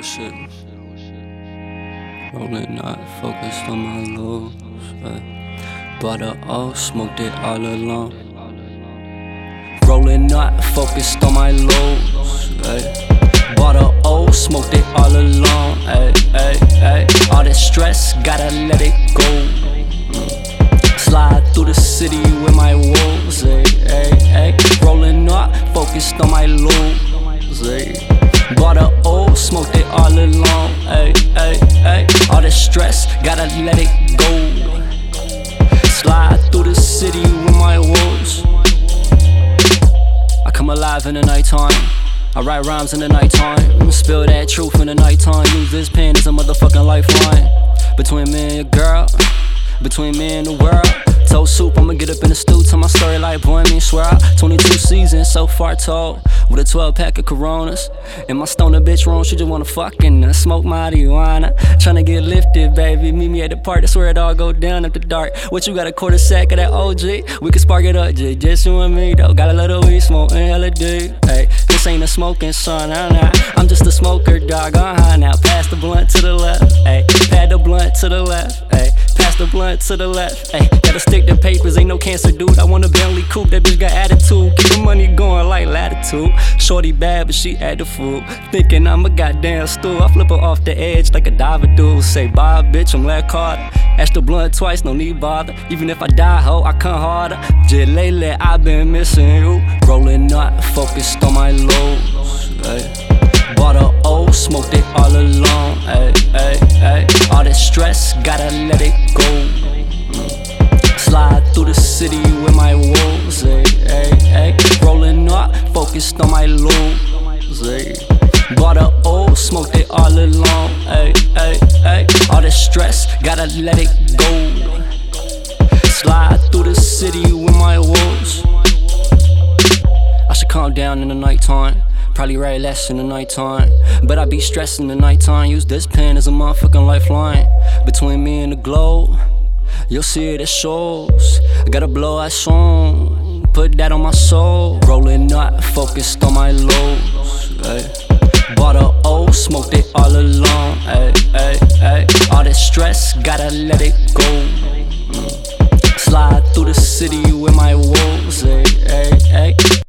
whole shit. Rolling not focused on my lows. Ay. Bought a O, smoked it all alone. Rolling not focused on my lows. Ay. Bought a O, smoked it all alone. Ay, ay, ay. All this stress, gotta let it go. Slide through the city with my woes. Ay, ay, ay. Rolling not focused on my lows. Ay. Bought a O, smoked it all alone. Ay, ay, ay. All this stress, gotta let it go. Slide through the city with my woes. I come alive in the nighttime. I write rhymes in the nighttime. Spill that truth in the nighttime. Use this pen as a motherfucking lifeline. Between me and your girl, between me and the world. Told soup, I'ma get up in the stew. Tell my story like boy, me swear out. 22 seasons, so far told. With a 12 pack of coronas. And my stoner bitch wrong, she just wanna fucking uh, smoke marijuana. Tryna get lifted, baby. Meet me at the park, that's where it all go down at the dark. What you got a quarter sack of that OG? We can spark it up, just, just you and me, though. Got a little weed smoking, hella deep. Hey, this ain't a smoking son, I'm not. I'm just a smoker, dog. Uh-huh, now pass the blunt to the left. Hey, pad the blunt to the left. The blunt to the left. Hey, gotta stick to papers, ain't no cancer, dude. I want a Bentley coupe, that bitch got attitude. Keep the money going like latitude. Shorty bad, but she at the fool. Thinking I'm a goddamn stool. I flip her off the edge like a diver do. Say bye, bitch, I'm Larry Carter. Ash the blunt twice, no need bother. Even if I die, ho, I come harder. Just lately, I've been missing you. Rolling up, focused on my lows. Ay. Bought a O, smoked it all alone. Ay, ay. Gotta let it go. Slide through the city with my woes. Ay, ay, ay. Rolling up, focused on my lows. Ay. Eh. Bought a O, smoked it all alone. Ay, ay, ay. All this stress, gotta let it go. Slide through the city with my woes. I should calm down in the nighttime. Probably write less in the nighttime. But I be stressing the nighttime. Use this pen as a motherfucking lifeline. Between me and the globe, you'll see it, it shows. I gotta blow that song. Put that on my soul. Rolling up, focused on my lows. Ay. Bought a O, smoked it all alone. Ay, ay, ay. All this stress, gotta let it go. Mm. Slide through the city with my woes. Ay, ay, ay.